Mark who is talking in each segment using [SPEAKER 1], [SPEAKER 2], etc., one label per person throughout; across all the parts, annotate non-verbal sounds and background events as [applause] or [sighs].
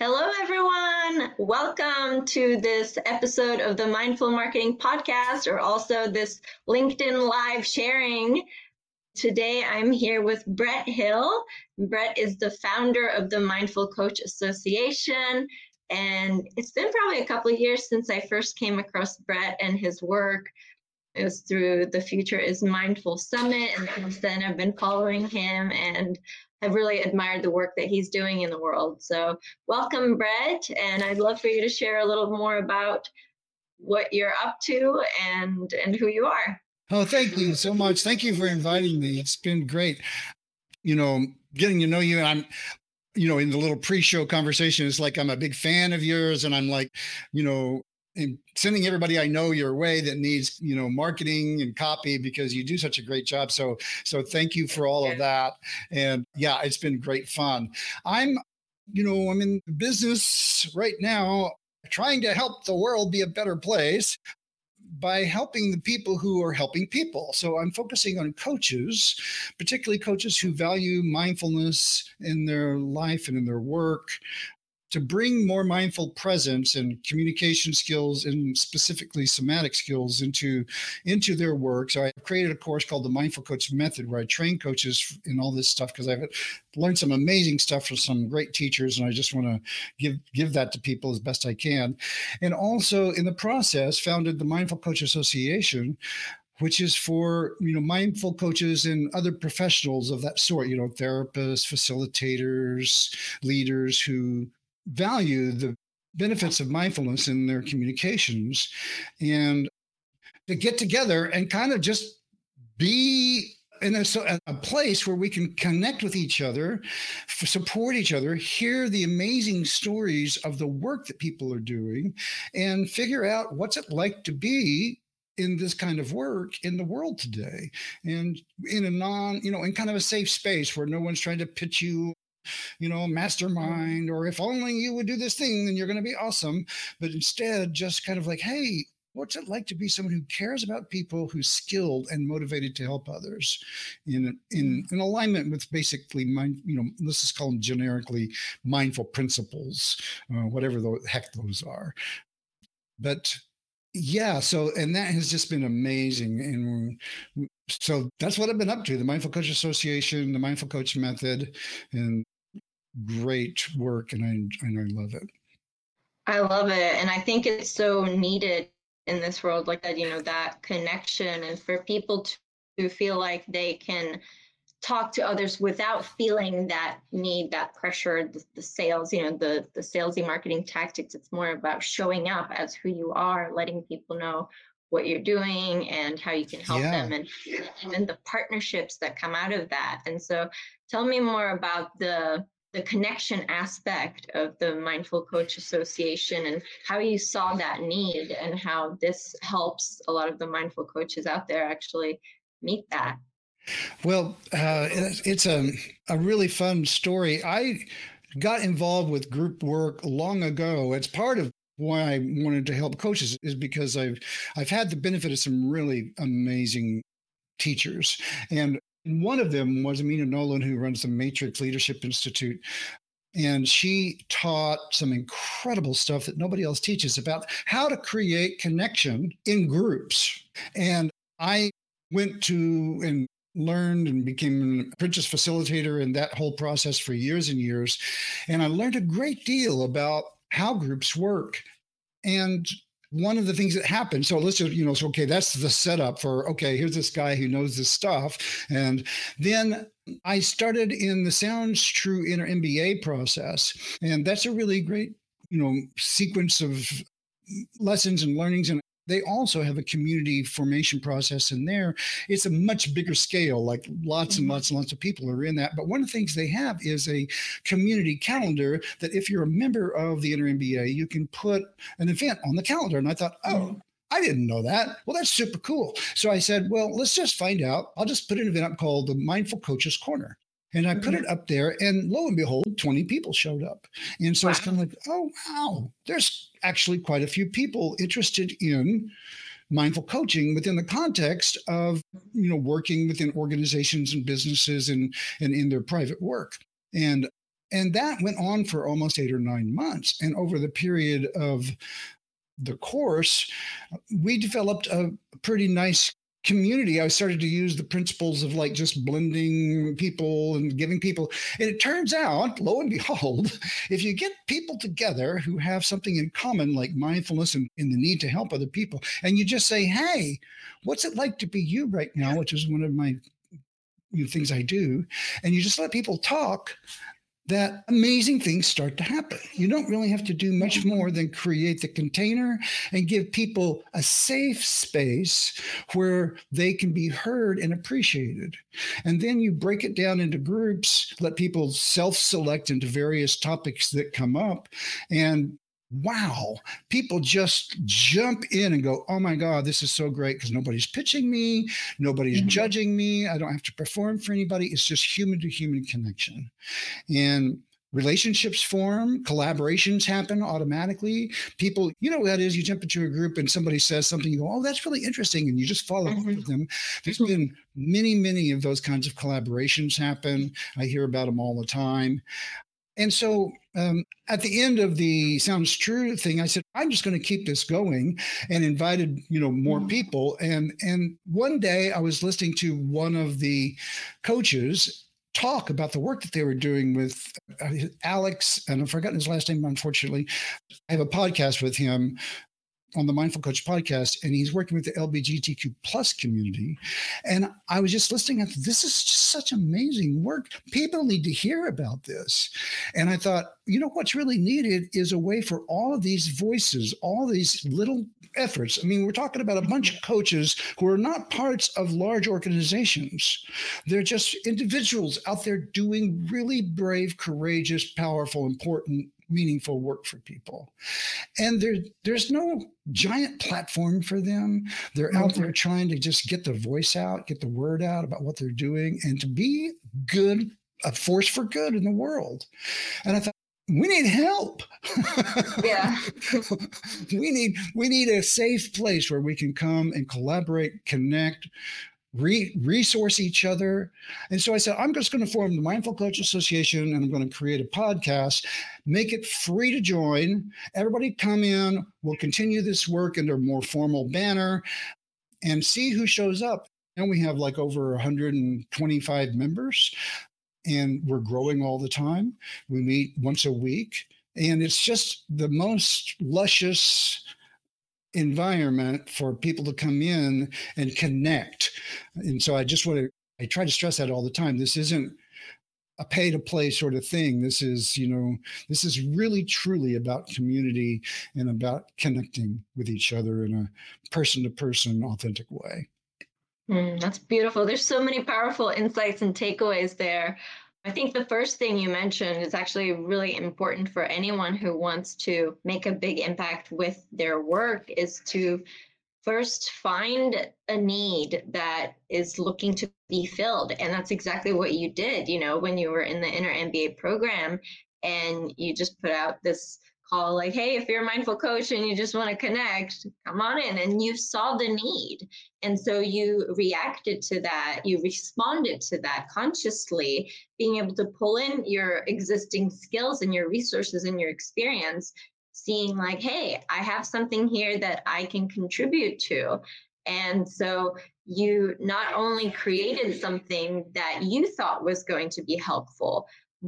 [SPEAKER 1] Hello, everyone. Welcome to this episode of the Mindful Marketing Podcast, or also this LinkedIn Live sharing. Today, I'm here with Brett Hill. Brett is the founder of the Mindful Coach Association. And it's been probably a couple of years since I first came across Brett and his work. It was through the Future is Mindful Summit. And since then, I've been following him and I've really admired the work that he's doing in the world. So, welcome, Brett. And I'd love for you to share a little more about what you're up to and and who you are.
[SPEAKER 2] Oh, thank you so much. Thank you for inviting me. It's been great. You know, getting to know you. And I'm you know, in the little pre-show conversation, it's like I'm a big fan of yours, and I'm like, you know, and sending everybody I know your way that needs, you know, marketing and copy because you do such a great job. So, so thank you for all of that. And yeah, it's been great fun. I'm, you know, I'm in business right now trying to help the world be a better place by helping the people who are helping people. So I'm focusing on coaches, particularly coaches who value mindfulness in their life and in their work, to bring more mindful presence and communication skills and specifically somatic skills into into their work. So i created a course called the mindful coach method where i train coaches in all this stuff because i've learned some amazing stuff from some great teachers and i just want to give give that to people as best i can. And also in the process founded the mindful coach association which is for you know mindful coaches and other professionals of that sort you know therapists facilitators leaders who value the benefits of mindfulness in their communications. And to get together and kind of just be in a, a, place where we can connect with each other, support each other, hear the amazing stories of the work that people are doing, and figure out what's it like to be in this kind of work in the world today. And in a non you know in kind of a safe space where no one's trying to pitch you you know, mastermind, or if only you would do this thing, then you're going to be awesome. But instead, just kind of like, hey, what's it like to be someone who cares about people who's skilled and motivated to help others? In in, in alignment with basically mind you know let's just call them generically mindful principles uh, whatever the heck those are. But yeah so and that has just been amazing and so that's what i've been up to the mindful coach association the mindful coach method and great work and I and I love it.
[SPEAKER 1] I love it. And I think it's so needed in this world, like that, you know, that connection and for people to, to feel like they can talk to others without feeling that need, that pressure, the, the, sales, you know, the the salesy marketing tactics. It's more about showing up as who you are, letting people know what you're doing and how you can help yeah. them and and the partnerships that come out of that. And so tell me more about the the connection aspect of the Mindful Coach Association and how you saw that need and how this helps a lot of the mindful coaches out there actually meet that.
[SPEAKER 2] Well, uh, it's a, a really fun story. I got involved with group work long ago. It's part of why I wanted to help coaches is because I've I've had the benefit of some really amazing teachers and and one of them was Amina Knowlan, who runs the Matrix Leadership Institute. And she taught some incredible stuff that nobody else teaches about how to create connection in groups. And I went to and learned and became an apprentice facilitator in that whole process for years and years. And I learned a great deal about how groups work. And one of the things that happened. So let's just you know so okay that's the setup for okay here's this guy who knows this stuff. And then i started in the sounds true inner mba process. And that's a really great you know sequence of lessons and learnings and they also have a community formation process in there. It's a much bigger scale, like lots and mm-hmm. lots and lots of people are in that. But one of the things they have is a community calendar that if you're a member of the Inner MBA, you can put an event on the calendar. And I thought, oh, mm-hmm. I didn't know that. Well, that's super cool. So I said, well, let's just find out. I'll just put an event up called the Mindful Coaches Corner. And I put mm-hmm. it up there, and lo and behold, 20 people showed up. And so wow. it's kind of like, oh, wow, there's actually quite a few people interested in mindful coaching within the context of you know working within organizations and businesses and and in their private work and And that went on for almost eight or nine months. And over the period of the course, we developed a pretty nice community, I started to use the principles of like just blending people and giving people. And it turns out, lo and behold, [laughs] if you get people together who have something in common, like mindfulness and, and the need to help other people, and you just say, Hey, what's it like to be you right now? Which is one of my you know, things I do. And you just let people talk, that amazing things start to happen. You don't really have to do much more than create the container and give people a safe space where they can be heard and appreciated. And then you break it down into groups, let people self select into various topics that come up. And wow, people just jump in and go, oh my God, this is so great because nobody's pitching me, nobody's mm-hmm. judging me. I don't have to perform for anybody. It's just human to human connection. And relationships form, collaborations happen automatically. People, you know, what that is, you jump into a group and somebody says something, you go, oh, that's really interesting. And you just follow mm-hmm. up with them. There's been many, many of those kinds of collaborations happen. I hear about them all the time. And so um, at the end of the sounds true thing, I said, I'm just going to keep this going and invited, you know, more mm-hmm. people. And and one day I was listening to one of the coaches talk about the work that they were doing with uh, Alex, and I've forgotten his last name, unfortunately. I have a podcast with him on the Mindful Coach podcast, and he's working with the LGBTQ plus community. And I was just listening this is such amazing work. People need to hear about this. And I thought, you know, what's really needed is a way for all of these voices, all these little efforts. I mean, we're talking about a bunch of coaches who are not parts of large organizations. They're just individuals out there doing really brave, courageous, powerful, important meaningful work for people. And there, there's no giant platform for them. They're out there mm-hmm. trying to just get the voice out, get the word out about what they're doing, and to be good, a force for good in the world. And I thought, we need help.
[SPEAKER 1] Yeah. [laughs]
[SPEAKER 2] we need we need a safe place where we can come and collaborate, connect, re- resource each other. And so I said, I'm just going to form the Mindful Coach Association and I'm going to create a podcast, make it free to join. Everybody come in, we'll continue this work under more formal banner and see who shows up. And we have like over 125 members and we're growing all the time. We meet once a week and it's just the most luscious environment for people to come in and connect. And so I just want to, I try to stress that all the time. This isn't a pay to play sort of thing. This is, you know, this is really truly about community and about connecting with each other in a person to person, authentic way.
[SPEAKER 1] Mm, that's beautiful. There's so many powerful insights and takeaways there. I think the first thing you mentioned is actually really important for anyone who wants to make a big impact with their work is to first find a need that is looking to be filled. And that's exactly what you did, you know, when you were in the inner MBA program and you just put out this call like, hey, if you're a mindful coach and you just want to connect, come on in. And you saw the need. And so you reacted to that, you responded to that consciously, being able to pull in your existing skills and your resources and your experience, seeing like, hey, I have something here that I can contribute to. And so you not only created something that you thought was going to be helpful,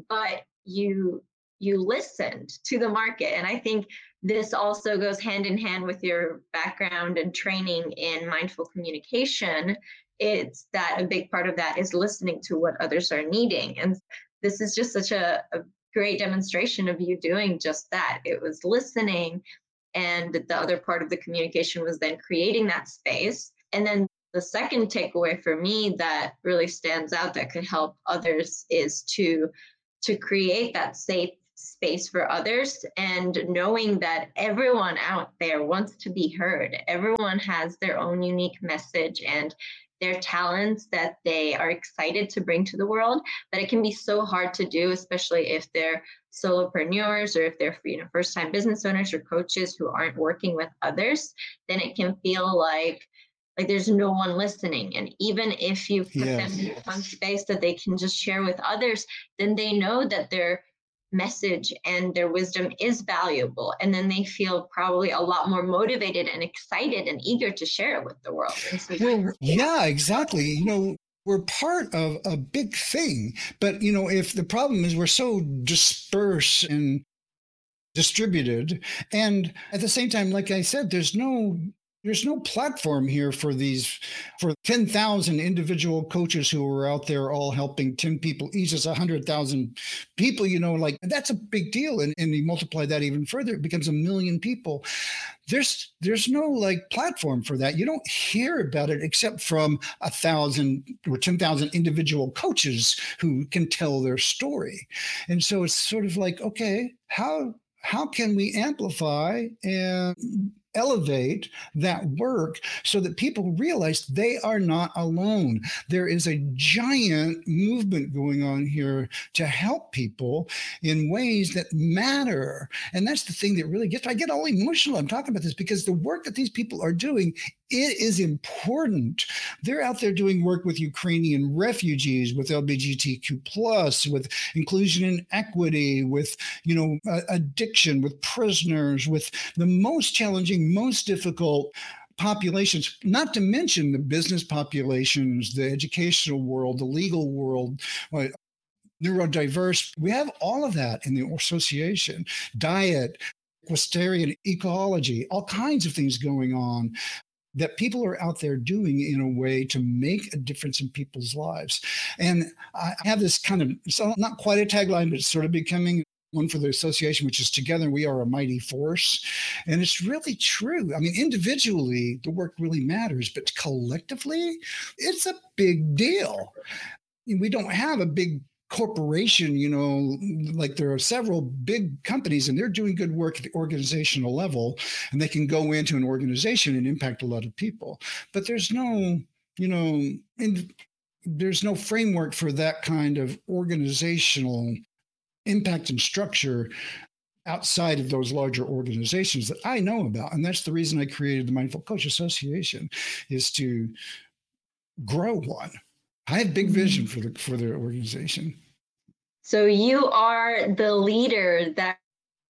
[SPEAKER 1] but you you listened to the market. And I think this also goes hand in hand with your background and training in mindful communication. It's that a big part of that is listening to what others are needing. And this is just such a, a great demonstration of you doing just that. It was listening. And the other part of the communication was then creating that space. And then the second takeaway for me that really stands out that could help others is to to create that safe space for others and knowing that everyone out there wants to be heard. Everyone has their own unique message and their talents that they are excited to bring to the world but it can be so hard to do especially if they're solopreneurs or if they're you know first time business owners or coaches who aren't working with others then it can feel like like there's no one listening and even if you put yes. them in one space that they can just share with others then they know that they're message and their wisdom is valuable. And then they feel probably a lot more motivated and excited and eager to share it with the world. So
[SPEAKER 2] well, yeah exactly. You know we're part of a big thing. But you know if the problem is we're so dispersed and distributed and at the same time like i said there's no there's no platform here for these for 10,000 individual coaches who are out there all helping 10 people each is 100,000 people you know like that's a big deal. And, and you multiply that even further it becomes a million people. There's there's no like platform for that. You don't hear about it except from a thousand or 10,000 individual coaches who can tell their story. And so it's sort of like okay how how can we amplify and elevate that work so that people realize they are not alone. There is a giant movement going on here to help people in ways that matter. And that's the thing that really gets, I get all emotional. I'm talking about this because the work that these people are doing it is important. They're out there doing work with Ukrainian refugees, with LGBTQ plus, with inclusion and equity, with you know addiction, with prisoners, with the most challenging, most difficult populations, not to mention the business populations, the educational world, the legal world, uh, neurodiverse. We have all of that in the association. Diet, equestrian ecology, all kinds of things going on that people are out there doing in a way to make a difference in people's lives. And I have this kind of, so not quite a tagline, but it's sort of becoming one for the association, which is together we are a mighty force. And it's really true. I mean, individually, the work really matters, but collectively, it's a big deal. We don't have a big corporation, you know, like there are several big companies and they're doing good work at the organizational level and they can go into an organization and impact a lot of people. But there's no, you know, and there's no framework for that kind of organizational impact and structure outside of those larger organizations that I know about. And that's the reason I created the Mindful Coach Association is to grow one I have big vision for the for the organization.
[SPEAKER 1] So you are the leader that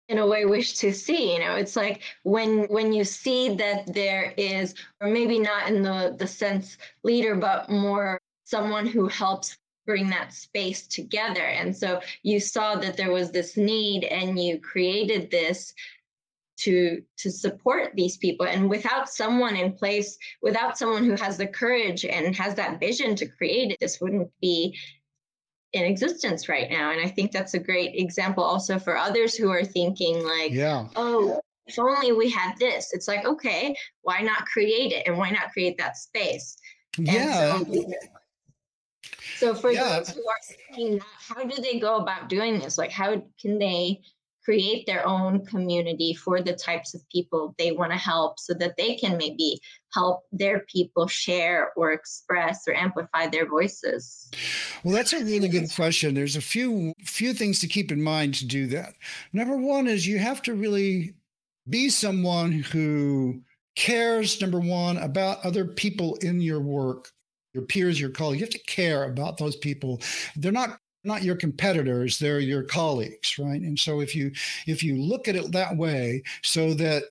[SPEAKER 1] in a way wish to see you know it's like when when you see that there is or maybe not in the the sense leader but more someone who helps bring that space together and so you saw that there was this need and you created this to to support these people. And without someone in place without someone who has the courage and has that vision to create it this wouldn't be in existence right now. And i think that's a great example also for others who are thinking like yeah. Oh if only we had this. It's like okay why not create it? And why not create that space?
[SPEAKER 2] Yeah.
[SPEAKER 1] So, for yeah. those who are thinking that how do they go about doing this? Like how can they create their own community for the types of people they want to help so that they can maybe help their people share or express or amplify their voices.
[SPEAKER 2] Well that's a really good question. There's a few few things to keep in mind to do that. Number one is you have to really be someone who cares number one about other people in your work your peers your colleagues. You have to care about those people. They're not not your competitors they're your colleagues right? And so if you if you look at it that way so that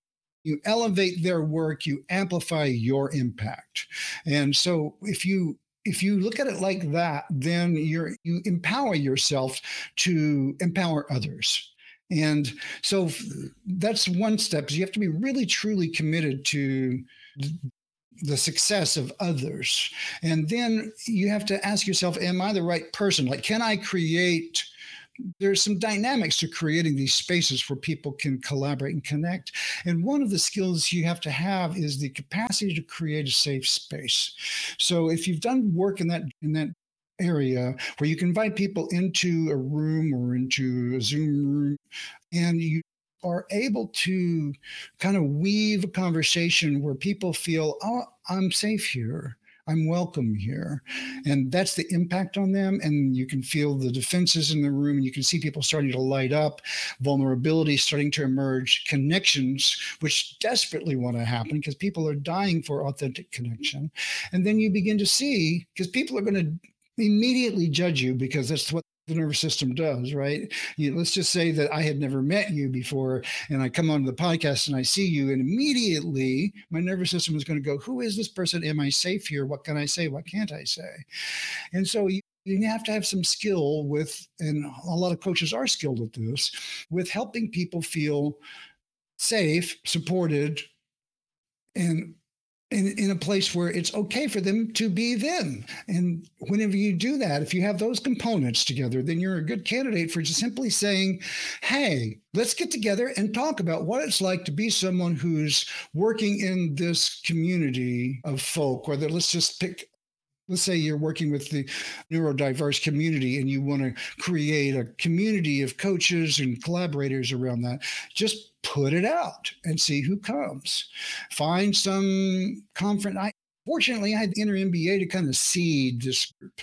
[SPEAKER 2] you elevate their work you amplify your impact. And so if you if you look at it like that then you're you empower yourself to empower others. And so that's one step you have to be really truly committed to the success of others. And then you have to ask yourself, am I the right person? Like, can I create? There's some dynamics to creating these spaces where people can collaborate and connect. And one of the skills you have to have is the capacity to create a safe space. So if you've done work in that in that area where you can invite people into a room or into a Zoom room and you are able to kind of weave a conversation where people feel, oh, I'm safe here. I'm welcome here. And that's the impact on them. And you can feel the defenses in the room. And you can see people starting to light up, vulnerability starting to emerge, connections, which desperately want to happen because people are dying for authentic connection. And then you begin to see, because people are going to immediately judge you because that's what the nervous system does, right? You, let's just say that I had never met you before and I come onto the podcast and I see you, and immediately my nervous system is going to go, Who is this person? Am I safe here? What can I say? What can't I say? And so you, you have to have some skill with, and a lot of coaches are skilled at this, with helping people feel safe, supported, and in, in a place where it's okay for them to be them. And whenever you do that, if you have those components together, then you're a good candidate for just simply saying, hey, let's get together and talk about what it's like to be someone who's working in this community of folk, whether let's just pick let's say you're working with the neurodiverse community and you want to create a community of coaches and collaborators around that just put it out and see who comes. Find some conference i fortunately i had the inner mba to kind of seed this group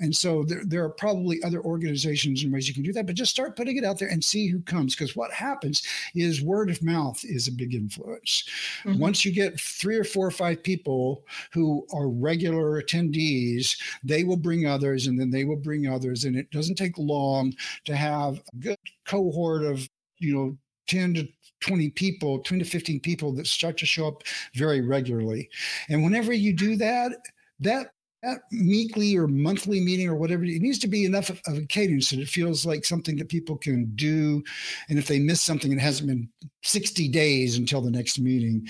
[SPEAKER 2] and so there, there are probably other organizations and ways you can do that, but just start putting it out there and see who comes. Because what happens is word of mouth is a big influence. Mm-hmm. Once you get three or four or five people who are regular attendees, they will bring others and then they will bring others. And it doesn't take long to have a good cohort of, you know, 10 to 20 people, 20 to 15 people that start to show up very regularly. And whenever you do that, that that weekly or monthly meeting or whatever it needs to be enough of, of, a cadence that it feels like something that people can do. And if they miss something it hasn't been 60 days until the next meeting.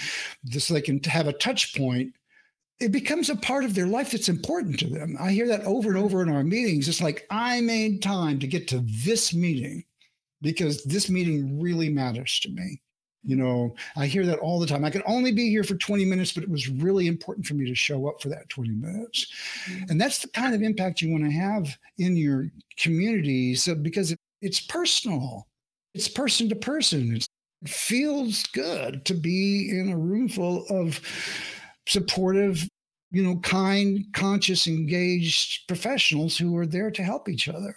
[SPEAKER 2] Just so they can have a touch point it becomes a part of their life that's important to them. I hear that over and over in our meetings. It's like i made time to get to this meeting because this meeting really matters to me you know, I hear that all the time. I can only be here for 20 minutes, but it was really important for me to show up for that 20 minutes. And that's the kind of impact you want to have in your community. So, because it, it's personal, it's person to person. It feels good to be in a room full of supportive you know, kind, conscious, engaged professionals who are there to help each other.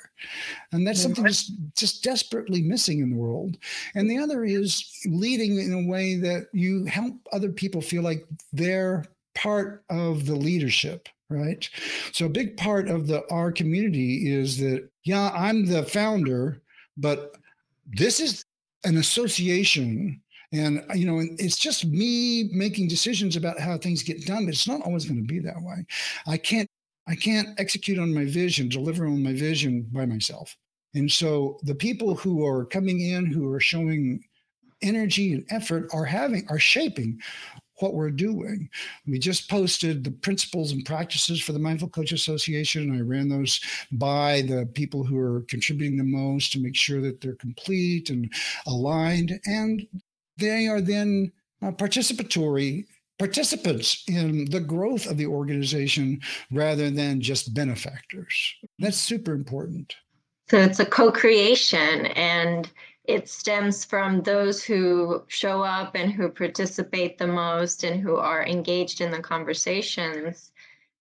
[SPEAKER 2] And that's mm-hmm. something that's just desperately missing in the world. And the other is leading in a way that you help other people feel like they're part of the leadership right so a big part of the our community is that yeah i'm the founder but this is an association and, uh, you know, it's just me making decisions about how things get done, but it's not always going to be that way. I can't, I can't execute on my vision, deliver on my vision by myself. And so the people who are coming in, who are showing energy and effort are having, are shaping what we're doing. We just posted the principles and practices for the Mindful Coach Association. I ran those by the people who are contributing the most to make sure that they're complete and aligned. And they are then uh, participatory participants in the growth of the organization rather than just benefactors. That's super important.
[SPEAKER 1] So it's a co creation and it stems from those who show up and who participate the most and who are engaged in the conversations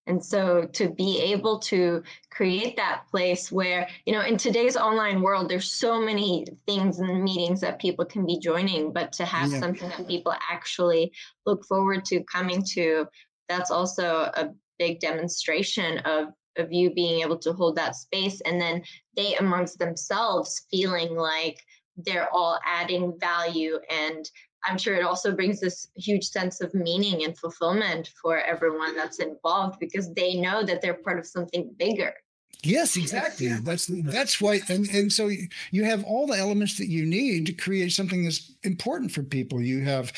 [SPEAKER 1] and so to be able to create that place where, you know, in today's online world, there's so many things and meetings that people can be joining, but to have yeah. something that people actually look forward to coming to, that's also a big demonstration of of you being able to hold that space and then they amongst themselves feeling like they're all adding value and I'm sure it also brings this huge sense of meaning and fulfillment for everyone that's involved because they know that they're part of something bigger.
[SPEAKER 2] Yes, exactly. That's that's why, and and so you have all the elements that you need to create something that's important for people. You have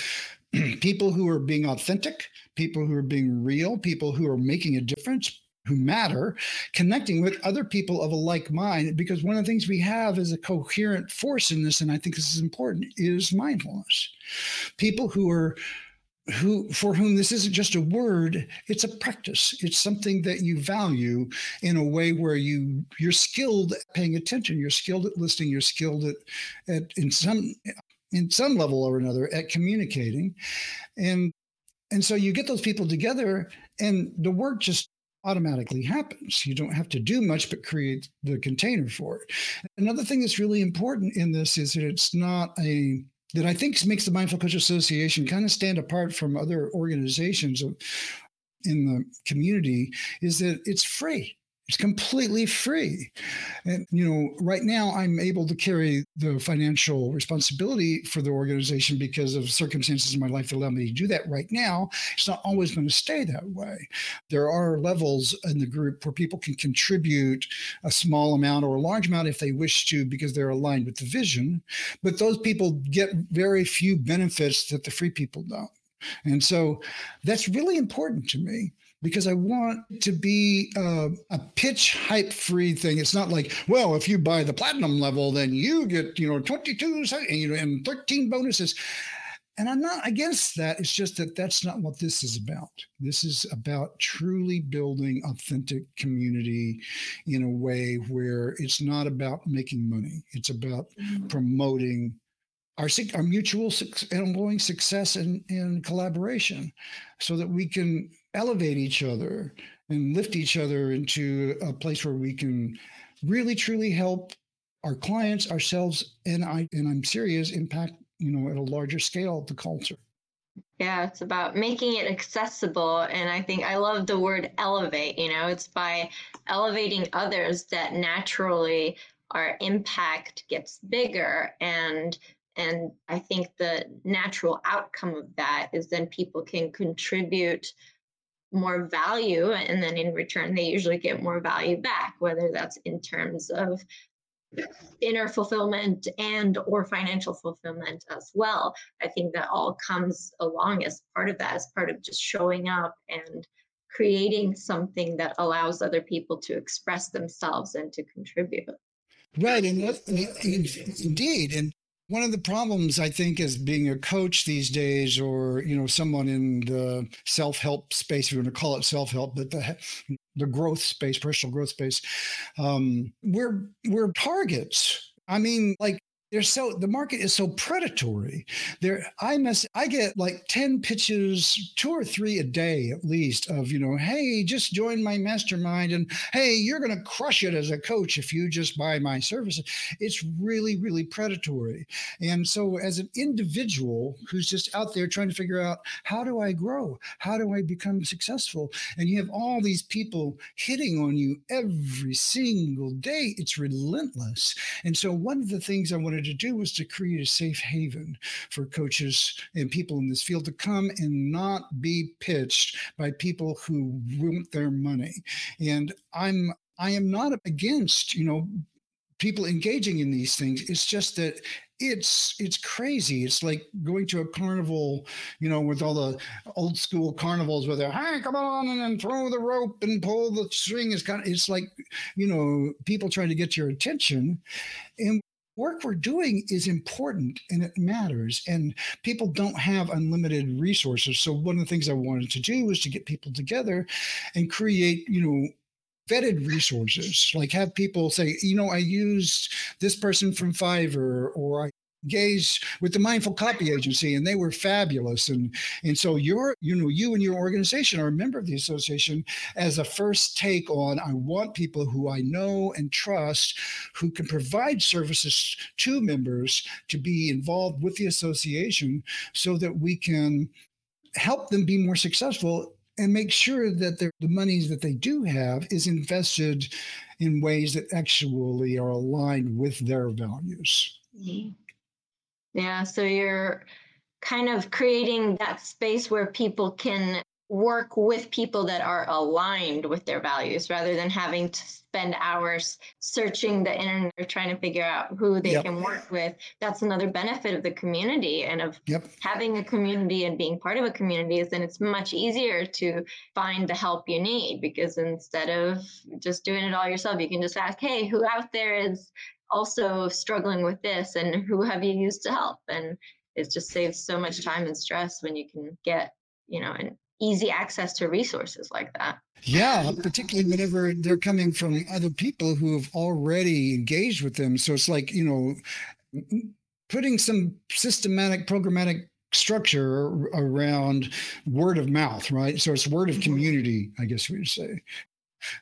[SPEAKER 2] [clears throat] people who are being authentic, people who are being real, people who are making a difference, who matter, connecting with other people of a like mind. Because one of the things we have as a coherent force in this, and I think this is important, is mindfulness. People who are who for whom this isn't just a word it's a practice it's something that you value in a way where you you're skilled at paying attention you're skilled at listening you're skilled at, at in some in some level or another at communicating and and so you get those people together and the work just automatically happens. You don't have to do much but create the container for it. Another thing that's really important in this is that it's not a that I think makes the Mindful Coach Association kind of stand apart from other organizations in the community is that it's free. It's completely free. And, you know, right now I'm able to carry the financial responsibility for the organization because of circumstances in my life that allow me to do that right now. It's not always going to stay that way. There are levels in the group where people can contribute a small amount or a large amount if they wish to because they're aligned with the vision. But those people get very few benefits that the free people don't. And so that's really important to me because I want to be uh, a pitch hype free thing. It's not like, well, if you buy the platinum level, then you get, you know, 22 you know, and 13 bonuses. And I'm not against that. It's just that that's not what this is about. This is about truly building authentic community in a way where it's not about making money. It's about mm-hmm. promoting our, our mutual ongoing success and, and collaboration so that we can elevate each other and lift each other into a place where we can really truly help our clients ourselves and i and i'm serious impact you know at a larger scale the culture.
[SPEAKER 1] Yeah it's about making it accessible and i think i love the word elevate you know? It's by elevating others that naturally our impact gets bigger and and i think the natural outcome of that is then people can contribute more value and then in return they usually get more value back whether that's in terms of inner fulfillment and or financial fulfillment as well. I think that all comes along as part of that as part of just showing up and creating something that allows other people to express themselves and to contribute.
[SPEAKER 2] Right and indeed and one of the problems I think is being a coach these days, or you know, someone in the self-help space, if you want to call it self-help, but the the growth space, personal growth space, um, we're we're targets. I mean, like they're so the market is so predatory. There, I mess, I get like ten pitches, two or three a day at least, of you know, hey, just join my mastermind, and hey, you're going to crush it as a coach if you just buy my services. It's really, really predatory. And so, as an individual who's just out there trying to figure out how do I grow, how do I become successful, and you have all these people hitting on you every single day, it's relentless. And so, one of the things I wanted to do was to create a safe haven for coaches and people in this field to come and not be pitched by people who want their money. And I'm I am not against, you know, people engaging in these things. It's just that it's it's crazy. It's like going to a carnival, you know, with all the old school carnivals where they're hey, come on and then throw the rope and pull the string. It's kind of it's like, you know, people trying to get your attention. And work we're doing is important and it matters and people don't have unlimited resources. So one of the things i wanted to do was to get people together and create you know vetted resources. Like have people say you know i used this person from fiverr or i gaze with the mindful copy agency and they were fabulous and and so you're you know you and your organization are a member of the association as a first take on i want people who i know and trust who can provide services to members to be involved with the association so that we can help them be more successful and make sure that the monies that they do have is invested in ways that actually are aligned with their values. Mm-hmm.
[SPEAKER 1] Yeah, so you're kind of creating that space where people can work with people that are aligned with their values rather than having to spend hours searching the internet or trying to figure out who they yep. can work with. That's another benefit of the community and of yep. having a community and being part of a community is then it's much easier to find the help you need because instead of just doing it all yourself, you can just ask, hey, who out there is also struggling with this and who have you used to help? And it just saves so much time and stress when you can get you know an easy access to resources like that.
[SPEAKER 2] Yeah particularly whenever they're coming from other people who have already engaged with them. So it's like you know putting some systematic programmatic structure around word of mouth right? So it's word of mm-hmm. community i guess we would say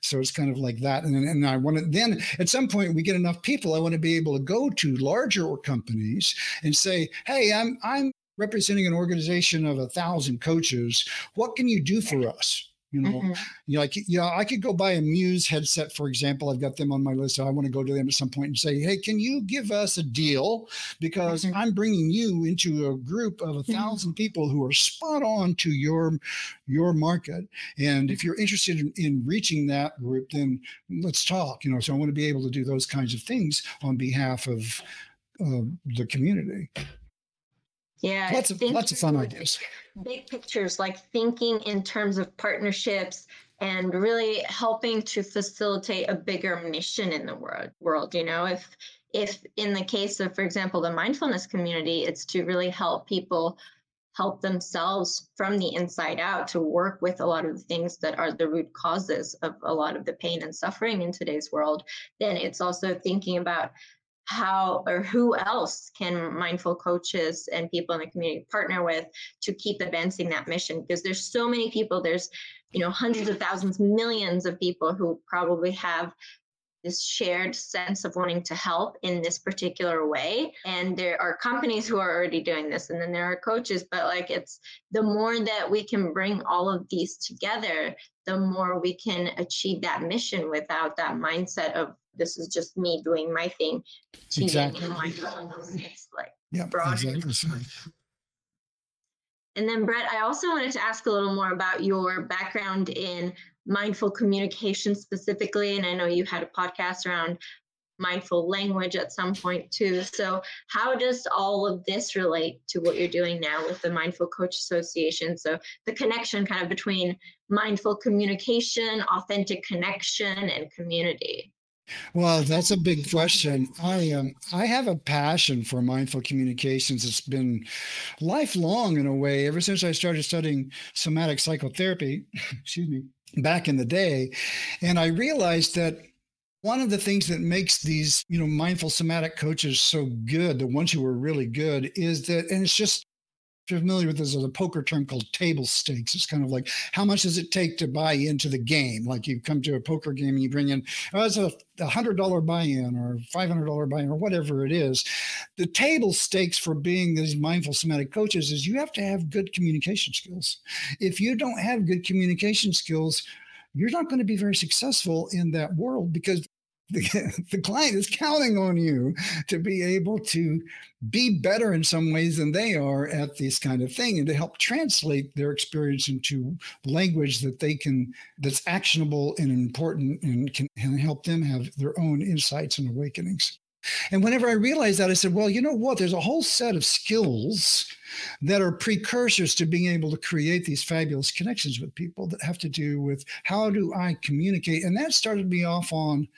[SPEAKER 2] so it's kind of like that. And, and I want to then at some point we get enough people, I want to be able to go to larger companies and say, hey, I'm I'm representing an organization of a thousand coaches. What can you do for us? You know, mm-hmm. you know, like yeah, I could go buy a Muse headset, for example. I've got them on my list. So I want to go to them at some point and say, "Hey, can you give us a deal? Because mm-hmm. I'm bringing you into a group of a 1000 mm-hmm. people who are spot on to your your market. And if you're interested in, in reaching that group, then let's talk. You know, so I want to be able to do those kinds of things on behalf of uh, the community.
[SPEAKER 1] Yeah,
[SPEAKER 2] lots of lots of fun ideas.
[SPEAKER 1] Big pictures, like thinking in terms of partnerships and really helping to facilitate a bigger mission in the world. World, you know, if if in the case of, for example, the mindfulness community, it's to really help people help themselves from the inside out to work with a lot of the things that are the root causes of a lot of the pain and suffering in today's world, then it's also thinking about how or who else can mindful coaches and people in the community partner with to keep advancing that mission? Because there's so many people there's you know hundreds of thousands millions of people who probably have this shared sense of wanting to help in this particular way. And there are companies who are already doing this and then there are coaches but like it's the more that we can bring all of these together the more we can achieve that mission without that mindset of this is just me doing my thing
[SPEAKER 2] exactly.
[SPEAKER 1] it's like yeah, exactly. and then brett i also wanted to ask a little more about your background in mindful communication specifically. And I know you had a podcast around mindful language at some point too. So, how does all of this relate to what you're doing now with the Mindful Coach Association? So, the connection kind of between mindful communication, authentic connection, and community.
[SPEAKER 2] Well, that's a big question. I um, I have a passion for mindful communications. It's been lifelong in a way. Ever since I started studying somatic psychotherapy, [laughs] excuse me, back in the day. And I realized that one of the things that makes these, you know, mindful somatic coaches so good, the ones who are really good, is that, and it's just familiar with this as a poker term called table stakes. It's kind of like how much does it take to buy into the game? Like you come to a poker game and you bring in, oh, it's a hundred dollar buy-in or five hundred dollar buy-in or whatever it is. The table stakes for being these mindful somatic coaches is you have to have good communication skills. If you don't have good communication skills, you're not going to be very successful in that world because [laughs] the, client is counting on you to be able to be better in some ways than they are at this kind of thing and to help translate their experience into language that they can that's actionable and important and can help them have their own insights and awakenings and whenever I realized that, I said, well, you know what? There's a whole set of skills that are precursors to being able to create these fabulous connections with people that have to do with how do I communicate? And that started me off on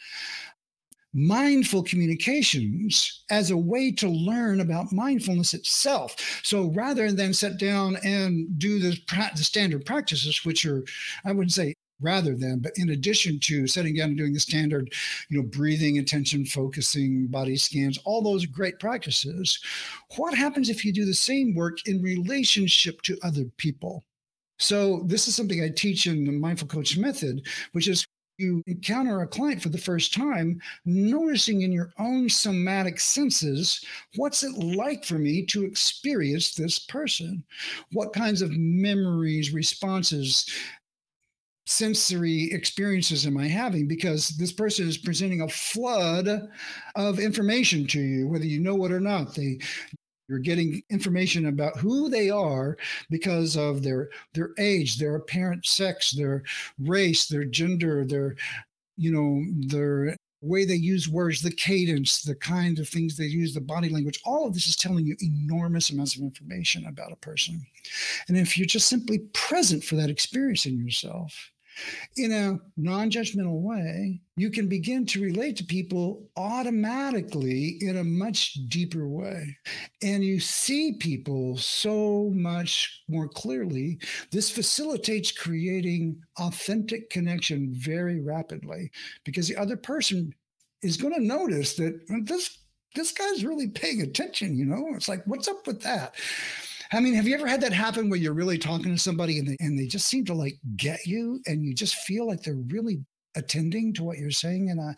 [SPEAKER 2] mindful communications as a way to learn about mindfulness itself. So rather than sit down and do the, the standard practices, which are, I wouldn't say rather than, but in addition to sitting down and doing the standard, you know, breathing, attention, focusing, body scans, all those great practices, what happens if you do the same work in relationship to other people? So this is something I teach in the mindful coach method, which is you encounter a client for the first time, noticing in your own somatic senses, what's it like for me to experience this person? What kinds of memories, responses, sensory experiences am I having? Because this person is presenting a flood of information to you, whether you know it or not. They you're getting information about who they are because of their their age, their apparent sex, their race, their gender, their you know their way they use words, the cadence, the kind of things they use, the body language, all of this is telling you enormous amounts of information about a person. And if you're just simply present for that experience in yourself, in a non judgmental way, you can begin to relate to people automatically in a much deeper way. And you see people so much more clearly. This facilitates creating authentic connection very rapidly because the other person is going to notice that this this guy's really paying attention you know it's like what's up with that I mean, have you ever had that happen where you're really talking to somebody and they, and they just seem to like get you and you just feel like they're really attending to what you're saying in a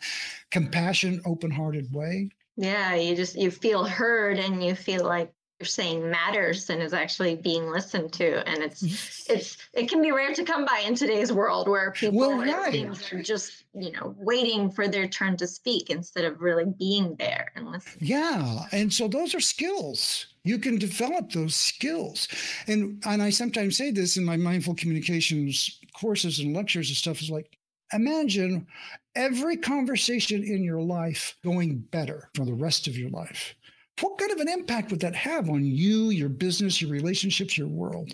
[SPEAKER 2] compassion, open hearted way?
[SPEAKER 1] Yeah, you just you feel heard and you feel like you're saying matters and is actually being listened to and it's it's it can be rare to come by in today's world where people well, right. are just you know waiting for their turn to speak instead of really being there and listening.
[SPEAKER 2] Yeah and so those are skills. You can develop those skills. And and i sometimes say this in my mindful communications courses and lectures and stuff is like imagine every conversation in your life going better for the rest of your life what kind of an impact would that have on you, your business, your relationships, your world?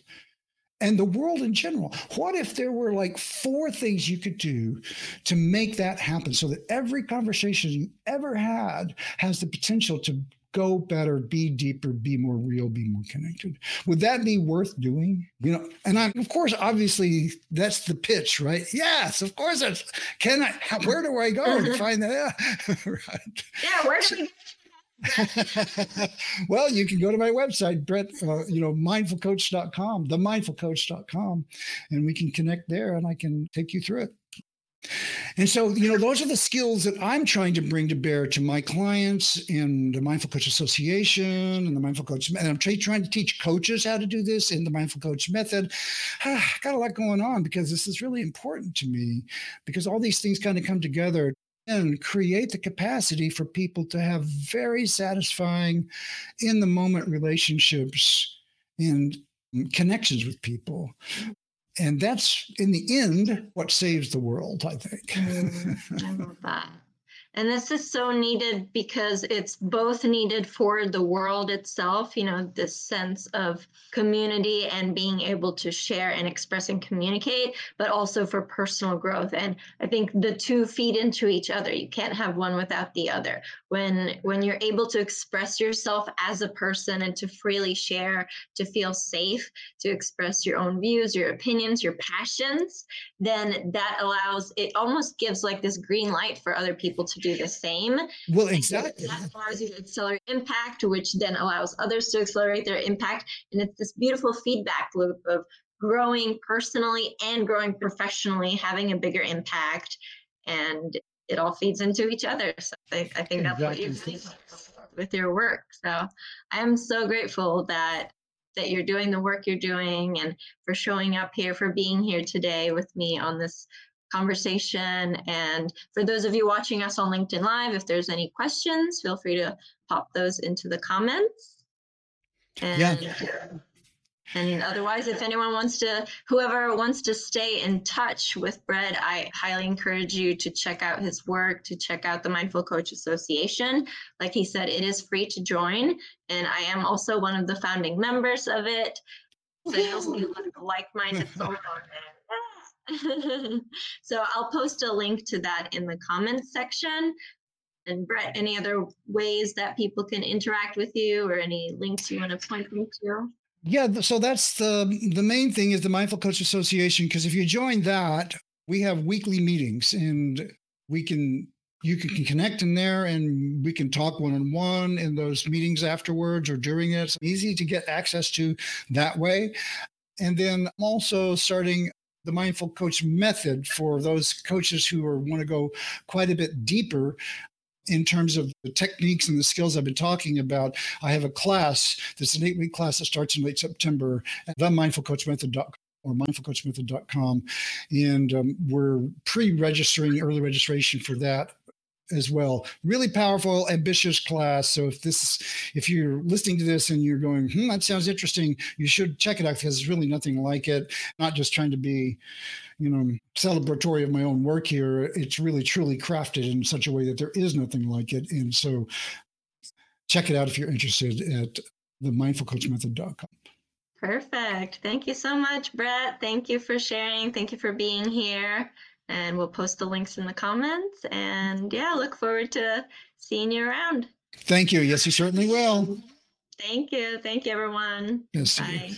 [SPEAKER 2] and the world in general. What if there were like four things you could do to make that happen so that every conversation you ever had has the potential to go better, be deeper, be more real, be more connected? Would that be worth doing? You know, and I, of course, obviously, that's the pitch, right? Yes, of course. That's, can I? Where do I go to mm-hmm. find that? [laughs]
[SPEAKER 1] right. Yeah, where do we [laughs]
[SPEAKER 2] well, you can go to my website, Brett, uh, you know, mindfulcoach.com, themindfulcoach.com, and we can connect there and I can take you through it. And so, you know, those are the skills that I'm trying to bring to bear to my clients and the Mindful Coach Association and the Mindful Coach. And I'm trying to teach coaches how to do this in the Mindful Coach method. [sighs] Got a lot going on because this is really important to me because all these things kind of come together and create the capacity for people to have very satisfying in the moment relationships and connections with people. And that's in the end what saves the world i think.
[SPEAKER 1] Mm, i [laughs] love that and this is so needed because it's both needed for the world itself, you know, this sense of community and being able to share and express and communicate, but also for personal growth. And I think the two feed into each other. You can't have one without the other. When when you're able to express yourself as a person and to freely share, to feel safe, to express your own views, your opinions, your passions, then that allows it almost gives like this green light for other people to do the same.
[SPEAKER 2] Well, exactly.
[SPEAKER 1] That allows you to accelerate impact, which then allows others to accelerate their impact. And it's this beautiful feedback loop of growing personally and growing professionally, having a bigger impact. And it all feeds into each other. So I, I think that's exactly. what you're doing with your work. So I'm so grateful that that you're doing the work you're doing and for showing up here, for being here today with me on this conversation. And for those of you watching us on LinkedIn Live, if there's any questions, feel free to pop those into the comments. And, yeah. And otherwise, if anyone wants to, whoever wants to stay in touch with Brett, I highly encourage you to check out his work, to check out the Mindful Coach Association. Like he said, it is free to join. And I am also one of the founding members of it. So you'll see like minded souls [laughs] on there. [laughs] so I'll post a link to that in the comments section. And Brett, any other ways that people can interact with you or any links you want to point them to?
[SPEAKER 2] Yeah, so that's the the main thing is the Mindful Coach Association because if you join that, we have weekly meetings and we can you can connect in there and we can talk one on one in those meetings afterwards or during it. It's easy to get access to that way. And then I'm also starting the mindful coach method for those coaches who are, want to go quite a bit deeper in terms of the techniques and the skills I've been talking about. I have a class that's an eight week class that starts in late September at themindfulcoachmethod.com or mindfulcoachmethod.com. And um, we're pre registering early registration for that as well. Really powerful, ambitious class. So if this, if you're listening to this and you're going, hmm, that sounds interesting, you should check it out because there's really nothing like it. Not just trying to be, you know, celebratory of my own work here. It's really truly crafted in such a way that there is nothing like it. And so check it out if you're interested at the mindfulcoachmethod.com.
[SPEAKER 1] Perfect. Thank you so much, Brett. Thank you for sharing. Thank you for being here and we'll post the links in the comments. And yeah, look forward to seeing you around.
[SPEAKER 2] Thank you. Yes, you certainly will.
[SPEAKER 1] Thank you. Thank you, everyone.
[SPEAKER 2] Yes. Bye.